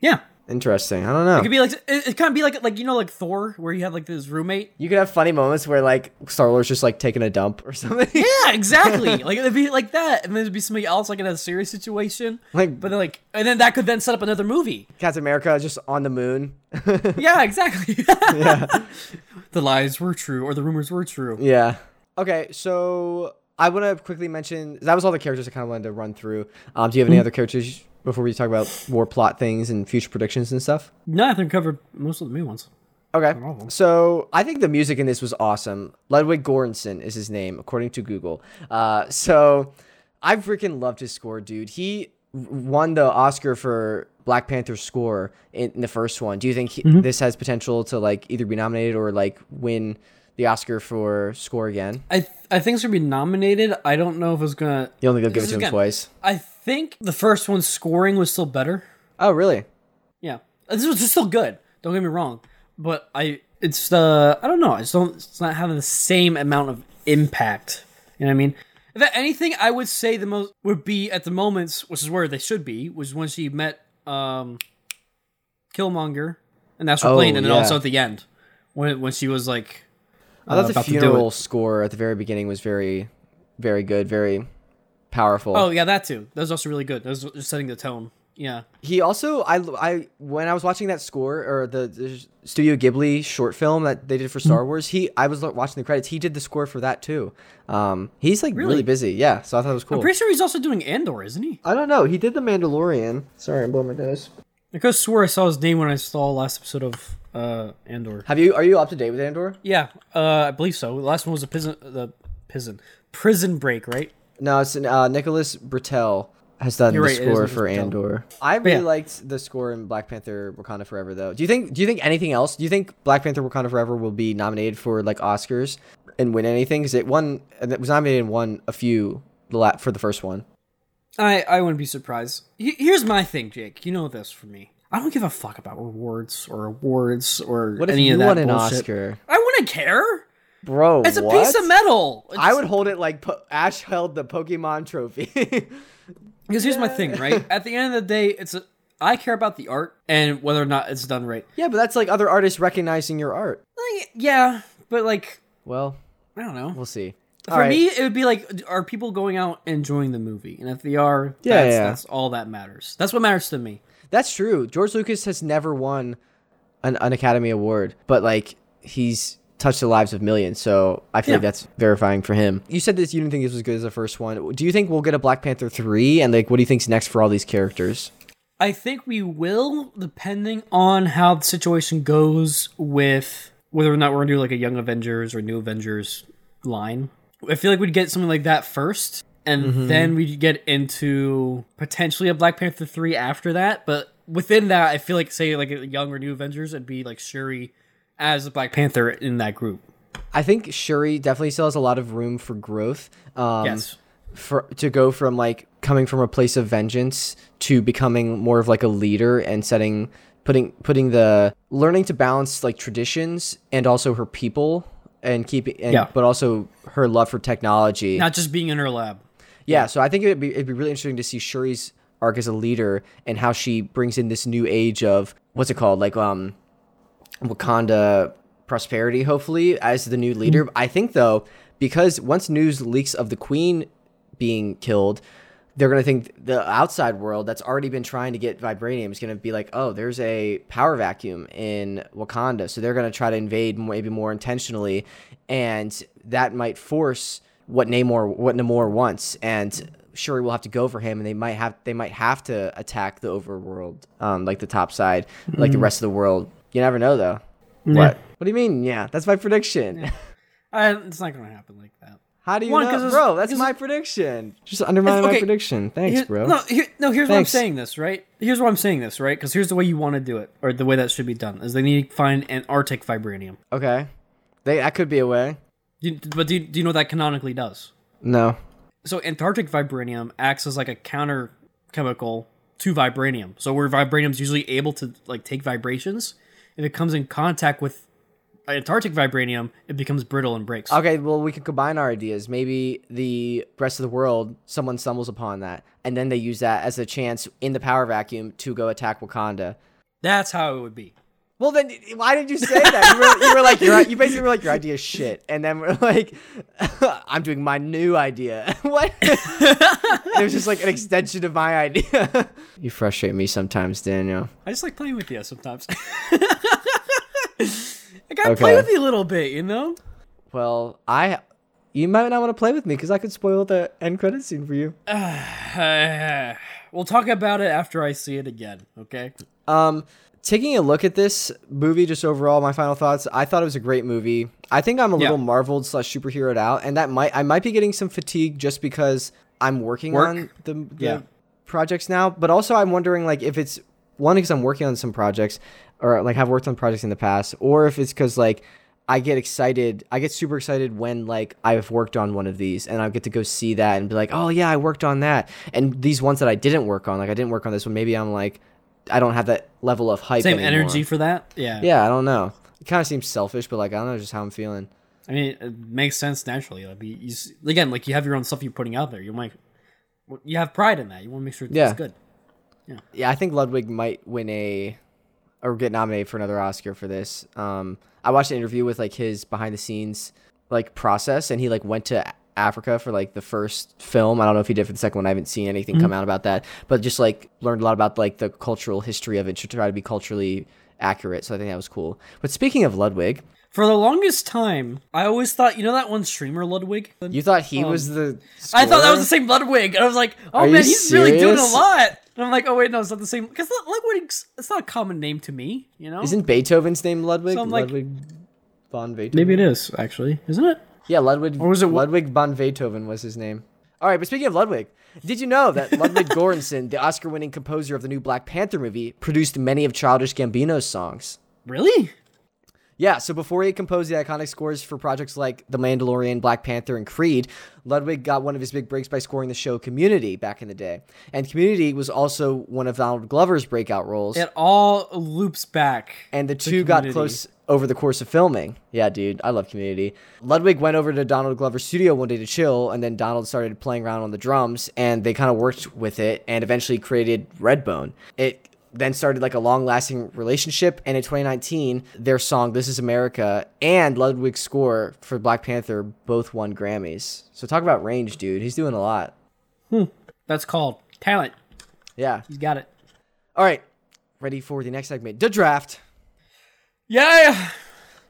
yeah. Interesting. I don't know. It could be like it, it kind of be like like you know like Thor where you have like this roommate. You could have funny moments where like Star Lord's just like taking a dump or something. Yeah, exactly. like it'd be like that, and then it'd be somebody else like in a serious situation. Like- but then like, and then that could then set up another movie. Captain America just on the moon. Yeah, exactly. yeah. the lies were true, or the rumors were true. yeah. Okay, so I want to quickly mention that was all the characters I kind of wanted to run through. Um, do you have any other characters before we talk about more plot things and future predictions and stuff? No, I think we covered most of the main ones. Okay. So I think the music in this was awesome. Ludwig Göransson is his name, according to Google. Uh, so I freaking loved his score, dude. He won the Oscar for Black Panther score in, in the first one. Do you think he, this has potential to like either be nominated or like win the Oscar for score again? I th- I think it's gonna be nominated. I don't know if it's gonna. You only go give it to him twice. I think the first one's scoring was still better. Oh, really? Yeah, this was just still good. Don't get me wrong, but I it's uh I don't know. I just don't. It's not having the same amount of impact. You know what I mean? If anything, I would say the most would be at the moments, which is where they should be, was when she met um Killmonger, and that's her Oh, plane, and then yeah. also at the end when when she was like, I thought uh, the funeral score at the very beginning was very, very good, very powerful. Oh yeah, that too. That was also really good. That was just setting the tone. Yeah. He also, I, I, when I was watching that score or the, the Studio Ghibli short film that they did for Star Mm-hmm. Wars, he, I was watching the credits. He did the score for that too. Um, he's like really, Really? busy. Yeah, so I thought it was cool. I'm pretty sure he's also doing Andor, isn't he? I don't know. He did the Mandalorian. Sorry, I'm blowing my nose. I could swore I saw his name when I saw last episode of uh Andor. Have you? Are you up to date with Andor? Yeah, uh, I believe so. The last one was a prison, the prison, prison break, right? No, it's uh, Nicholas Britell has done You're the right, score for Britell. Andor. I really yeah. liked the score in Black Panther: Wakanda Forever, though. Do you think? Do you think anything else? Do you think Black Panther: Wakanda Forever will be nominated for like Oscars and win anything? Because it won, and it was nominated and won a few the la- for the first one. I I wouldn't be surprised. He- Here's my thing, Jake. You know this for me. I don't give a fuck about rewards or awards or What if any you of that won an bullshit. Oscar, I wouldn't care. Bro? It's a what? piece of metal. It's- I would hold it like po- Ash held the Pokemon trophy. because here's my thing, right? At the end of the day, it's a, I care about the art and whether or not it's done right. yeah, but that's like other artists recognizing your art. Like, yeah, but like Well, I don't know. we'll see. For me, it would be like, are people going out enjoying the movie? And if they are, Yeah, that's, yeah. that's all that matters. That's what matters to me. That's true. George Lucas has never won an, an Academy Award, but like he's touched the lives of millions. So I feel like that's verifying for him. You said this. You didn't think this was good as the first one. Do you think we'll get a Black Panther three? And like, what do you think's next for all these characters? I think we will, depending on how the situation goes with whether or not we're gonna do like a Young Avengers or New Avengers line. I feel like we'd get something like that first, and Mm-hmm. then we'd get into potentially a Black Panther three after that. But within that, I feel like say like a Young or New Avengers, it'd be like Shuri as Black Panther in that group. I think Shuri definitely still has a lot of room for growth. Um, yes. for to go from like coming from a place of vengeance to becoming more of like a leader and setting putting putting the learning to balance like traditions and also her people and keeping and, Yeah. but also her love for technology. Not just being in her lab. yeah, so I think it'd be it'd be really interesting to see Shuri's arc as a leader and how she brings in this new age of what's it called like um Wakanda prosperity hopefully as the new leader. I think though because once news leaks of the queen being killed, they're going to think the outside world that's already been trying to get vibranium is going to be like, "Oh, there's a power vacuum in Wakanda." So they're going to try to invade maybe more intentionally and that might force what Namor what Namor wants and Shuri will have to go for him and they might have they might have to attack the overworld um like the top side like the rest of the world. You never know though. What? What do you mean? Yeah, that's my prediction. I, it's not gonna happen like that. How do you One, know, 'cause it's- bro? That's my prediction. Just undermine my prediction. Thanks, Here- bro. No, here, no. Here's why I'm saying this, right? Here's why I'm saying this, right? Because here's the way you want to do it, or the way that should be done, is they need to find Antarctic vibranium. Okay, they that could be a way. You, but do you, do you know what that canonically does? No. So Antarctic vibranium acts as like a counter chemical to vibranium. So where vibranium's usually able to like take vibrations, if it comes in contact with Antarctic vibranium, it becomes brittle and breaks. Okay, well we could combine our ideas. Maybe the rest of the world, someone stumbles upon that, and then they use that as a chance in the power vacuum to go attack Wakanda. That's how it would be. Well, then why did you say that? You were, you were like, your, you basically were like, your idea is shit, and then we're like, I'm doing my new idea. what? it was just like an extension of my idea. you frustrate me sometimes, Daniel. I just like playing with you sometimes. I gotta play with you a little bit, you know. Well, I, you might not want to play with me because I could spoil the end credit scene for you. Uh, we'll talk about it after I see it again. Okay. Um, taking a look at this movie, just overall, my final thoughts. I thought it was a great movie. I think I'm a Yeah. little marveled slash superheroed out, and that might I might be getting some fatigue just because I'm working Work? on the, the Yeah. projects now. But also, I'm wondering like if it's one because I'm working on some projects, or like have worked on projects in the past, or if it's because like. I get excited. I get super excited when like I've worked on one of these and I get to go see that and be like, "Oh yeah, I worked on that." And these ones that I didn't work on, like I didn't work on this one, maybe I'm like I don't have that level of hype Same anymore. energy for that. Yeah. Yeah, I don't know. It kind of seems selfish, but like I don't know just how I'm feeling. I mean, it makes sense naturally. Like, you, you, again, like you have your own stuff you're putting out there. You might, you have pride in that. You want to make sure it's Yeah. good. Yeah, I think Ludwig might win a or get nominated for another Oscar for this. Um, I watched an interview with like his behind the scenes like process, and he like went to Africa for like the first film. I don't know if he did for the second one. I haven't seen anything mm-hmm. come out about that, but just like learned a lot about like the cultural history of it to try to be culturally accurate. So I think that was cool. But speaking of Ludwig, For the longest time, I always thought, you know that one streamer Ludwig? you thought he was um, the. I thought that was the same Ludwig, and I was like, oh Are man, he's really doing a lot. And I'm like, oh wait, no, it's not the same. Because Ludwig's it's not a common name to me, you know. Isn't Beethoven's name Ludwig? So I'm like- Ludwig von Beethoven. Maybe it is actually, isn't it? Yeah, Ludwig. Or was it- Ludwig von Beethoven was his name? All right, but speaking of Ludwig, did you know that Ludwig Göransson, the Oscar-winning composer of the new Black Panther movie, produced many of Childish Gambino's songs? Really? Yeah, so before he composed the iconic scores for projects like The Mandalorian, Black Panther, and Creed, Ludwig got one of his big breaks by scoring the show Community back in the day. And Community was also one of Donald Glover's breakout roles. It all loops back. and the two got close over the course of filming. Yeah, dude, I love Community. Ludwig went over to Donald Glover's studio one day to chill, and then Donald started playing around on the drums, and they kind of worked with it, and eventually created Redbone. It then started like a long-lasting relationship, and in 2019, their song "This Is America" and Ludwig's score for Black Panther both won Grammys. So talk about range, dude. He's doing a lot. Hmm. That's called talent. Yeah. He's got it. All right, ready for the next segment, the draft. Yeah.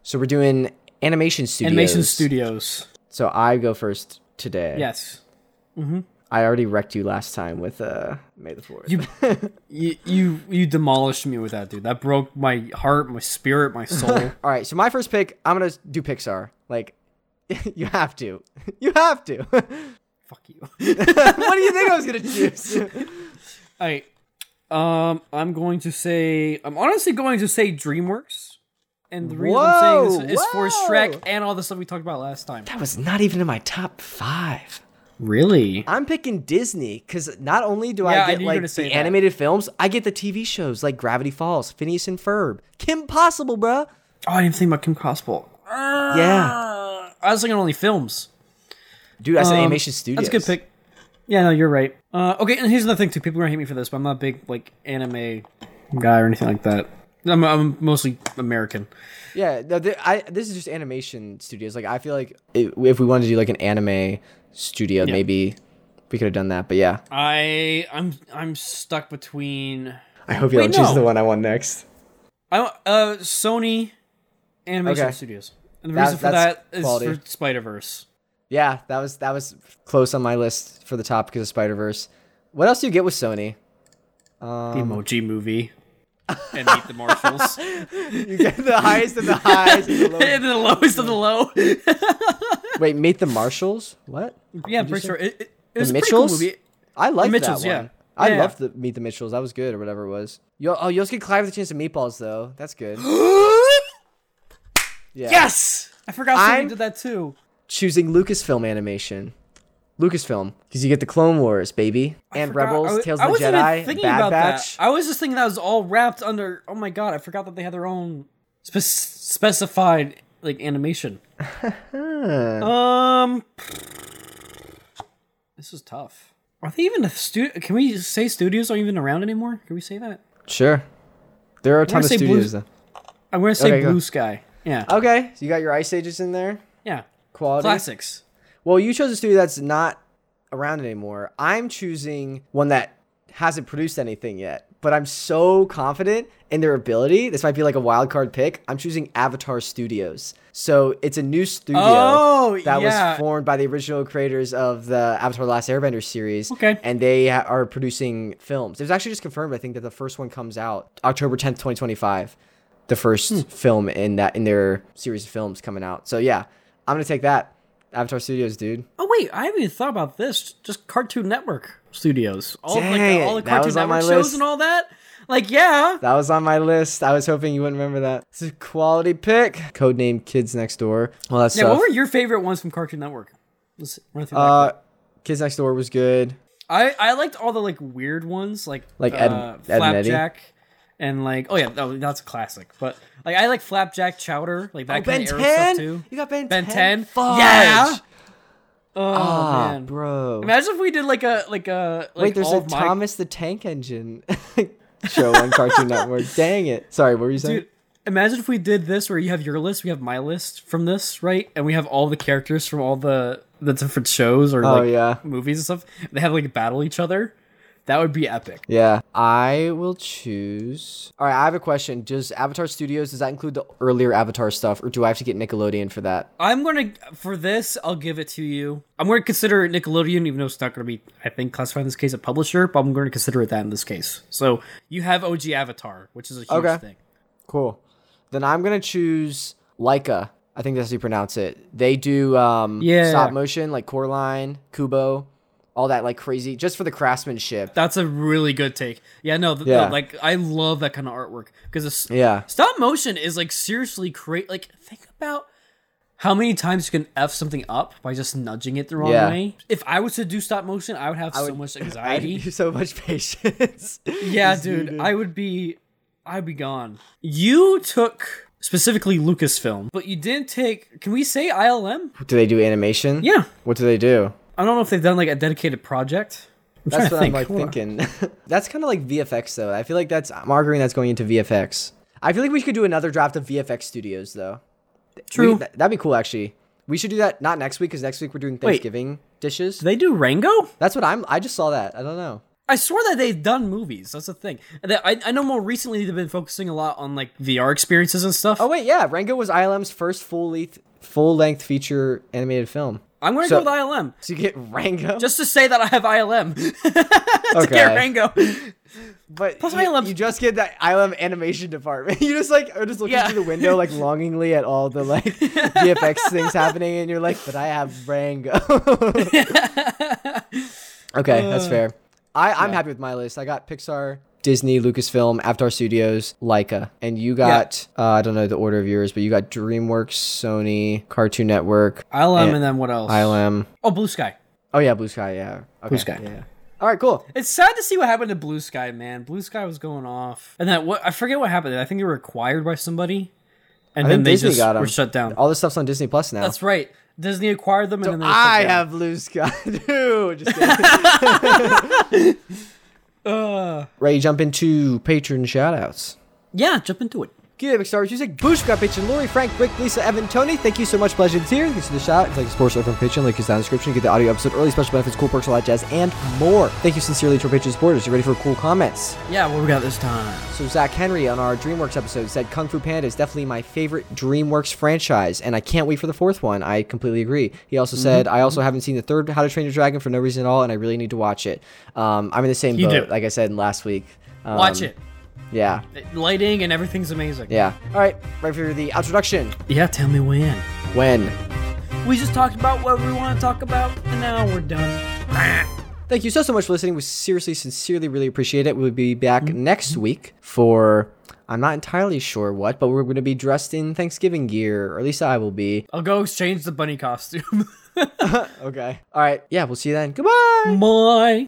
So we're doing animation studios. Animation Studios. So I go first today. Yes. Mm-hmm. I already wrecked you last time with uh May the Fourth. You, you you you demolished me with that, dude. That broke my heart, my spirit, my soul. All right, so my first pick, I'm gonna do Pixar. Like, you have to, you have to. Fuck you. What do you think I was gonna choose? All right. Um, I'm going to say I'm honestly going to say DreamWorks, and the reason I'm saying this is for whoa. Shrek and all the stuff we talked about last time. that was not even in my top five. Really? I'm picking Disney because not only do Yeah, I I get you were like the that. animated films, I get the TV shows like Gravity Falls, Phineas and Ferb, Kim Possible, bruh. Oh, I didn't think about Kim Possible. Yeah, I was thinking only films. dude, I said Um, animation studios. That's a good pick. Yeah, no, you're right. Uh, okay, and here's another thing too. People are gonna hate me for this, but I'm not a big like anime guy or anything like that. I'm, I'm mostly American. Yeah, no, th- I this is just animation studios. Like I feel like i if we wanted to do like an anime studio, maybe we could have done that. But yeah, I I'm I'm stuck between I hope you Wait, don't choose the one I want next. I uh Sony Animation Okay. Studios, and the That- reason for that's quality. for Spider Verse. Yeah, that was that was close on my list for the top because of Spider Verse. What else do you get with Sony? The Um, Emoji Movie, and Meet the marshals. you get the highest of the highs. and the lowest. and the lowest of the low. Wait, Meet the marshals? What? yeah, I'm you pretty sure it, it, it The was a cool Mitchells? movie. I like Mitchells, that one. yeah. I Yeah. loved the Meet the Mitchells. That was good, or whatever it was. You oh, you also get Clive with a chance of meatballs though. That's good. Yeah. Yes, I forgot Sony I'm- did that too. choosing Lucasfilm animation. Lucasfilm, because you get the Clone Wars, baby, and Rebels, I was- Tales of the Jedi, Bad Batch. That. I was just thinking that was all wrapped under. Oh my god! I forgot that they had their own spe- specified like animation. um, this is tough. Are they even a studio? Can we say studios aren't even around anymore? Can we say that? Sure, there are a ton of studios. Though. I'm gonna say Okay, go. Blue Sky. Yeah, Okay, so you got your Ice Ages in there. yeah. Quality. Classics. Well, you chose a studio that's not around anymore. I'm choosing one that hasn't produced anything yet, but I'm so confident in their ability. This might be like a wild card pick. I'm choosing Avatar Studios. So it's a new studio Oh, that yeah. was formed by the original creators of the Avatar: The Last Airbender series. Okay. and they ha- are producing films. It was actually just confirmed. I think that the first one comes out October 10th, 2025. The first Hmm. film in that in their series of films coming out. So yeah, I'm gonna take that. Avatar Studios, dude. Oh wait, I haven't even thought about this. Just Cartoon Network Studios. All of, like the, all the Cartoon Network shows list. and all that. Like yeah. That was on my list. I was hoping you wouldn't remember that. It's a quality pick. Codename Kids Next Door. All that Yeah, stuff. what were your favorite ones from Cartoon Network? Let's run through that. uh, Kids Next Door was good. I I liked all the like weird ones, like Like Ed- uh, Ed and Eddie? Flapjack, and like oh yeah, that's a classic. But like I like Flapjack Chowder, like that Oh, Ben kind of era stuff 10. too. You got Ben, Ben 10. 10? Fudge. Yeah. Oh Ah, man, bro. imagine if we did like a like a like Wait, there's a my- Thomas the Tank Engine. show on Cartoon Network. Dang it! Sorry, what were you saying? Dude, imagine if we did this where you have your list, we have my list from this, right? And we have all the characters from all the the different shows or Oh, like yeah. movies and stuff. They have like battle each other. That would be epic. Yeah, I will choose. All right, I have a question. Does Avatar Studios does that include the earlier Avatar stuff, or do I have to get Nickelodeon for that? I'm gonna for this. I'll give it to you. I'm going to consider Nickelodeon, even though it's not going to be, I think, classified in this case a publisher. But I'm going to consider it that in this case. So you have OG Avatar, which is a huge Okay. thing. Cool. Then I'm gonna choose Laika. I think that's how you pronounce it. They do um, Yeah. stop motion like Coraline, Kubo, all that like crazy, just for the craftsmanship. That's a really good take. Yeah, no, Yeah. like I love that kind of artwork because Yeah. stop motion is like seriously great. Like think about how many times you can f something up by just nudging it the wrong Yeah. way. If I was to do stop motion, I would have so much I anxiety. so much patience. yeah, dude. I would be, I'd be gone. You took specifically Lucasfilm, but you didn't take. Can we say ILM? do they do animation? Yeah, What do they do? I don't know if they've done like a dedicated project. I'm That's what think. I'm like Hold thinking. that's kind of like VFX though. I feel like that's I'm arguing that's going into VFX. I feel like we could do another draft of VFX studios though. True. We- th- that'd be cool actually. We should do that not next week because next week we're doing Thanksgiving dishes. Do they do Rango? That's what I'm. I just saw that. I don't know. I swear that they've done movies. That's the thing. I, I know more recently they've been focusing a lot on like VR experiences and stuff. Oh wait, yeah, Rango was ILM's first full length full length feature animated film. I'm going to so- go with ILM So you get Rango, just to say that I have ILM to okay. get Rango. But Plus you, ILM you just get that ILM animation department. You just like are just looking Yeah. through the window like longingly at all the like VFX things happening, and you're like, but I have Rango. okay, that's uh, fair. I I'm happy with my list. I got Pixar. Disney, Lucasfilm, Avatar Studios, Laika, and you got uh, I don't know the order of yours, but you got DreamWorks, Sony, Cartoon Network, ILM and and then what else? ILM. Oh, Blue Sky. Oh yeah, Blue Sky, yeah. Okay. Blue Sky. Yeah, yeah. All right, cool. It's sad to see what happened to Blue Sky, man. Blue Sky was going off, and then what? I forget what happened. I think they were acquired by somebody, and I then they Disney just got 'em. were shut down. All this stuff's on Disney Plus now. That's right. Disney acquired them, and then they I have Blue Sky, dude. Uh, jump into patron shoutouts. yeah, jump into it. It, Star Music, Boosh, got Patreon, Lori, Frank, Rick, Lisa, Evan, Tony. Thank you so much, pleasure to here. Thanks for the shout. If you like the sports from Patreon, link is down in the description. Get the audio episode, early special benefits, cool perks, all that jazz, and more. Thank you sincerely to our Patreon supporters. You ready for cool comments? Yeah, what we got this time? So Zach Henry on our DreamWorks episode said Kung Fu Panda is definitely my favorite DreamWorks franchise, and I can't wait for the fourth one. I completely agree. He also said I also haven't seen the third How to Train Your Dragon for no reason at all, and I really need to watch it. Um, I'm in the same You boat, do. like I said last week. Um, Watch it. Yeah, Lighting and everything's amazing. yeah. All right, right for the introduction. Yeah, tell me when. When? We just talked about what we want to talk about, and now we're done. Thank you so so much for listening. We seriously, sincerely, really appreciate it. We'll be back mm-hmm. next week for. I'm not entirely sure what, but we're going to be dressed in Thanksgiving gear, or at least I will be. I'll go exchange the bunny costume. Okay. All right. Yeah, we'll see you then. Goodbye. Bye.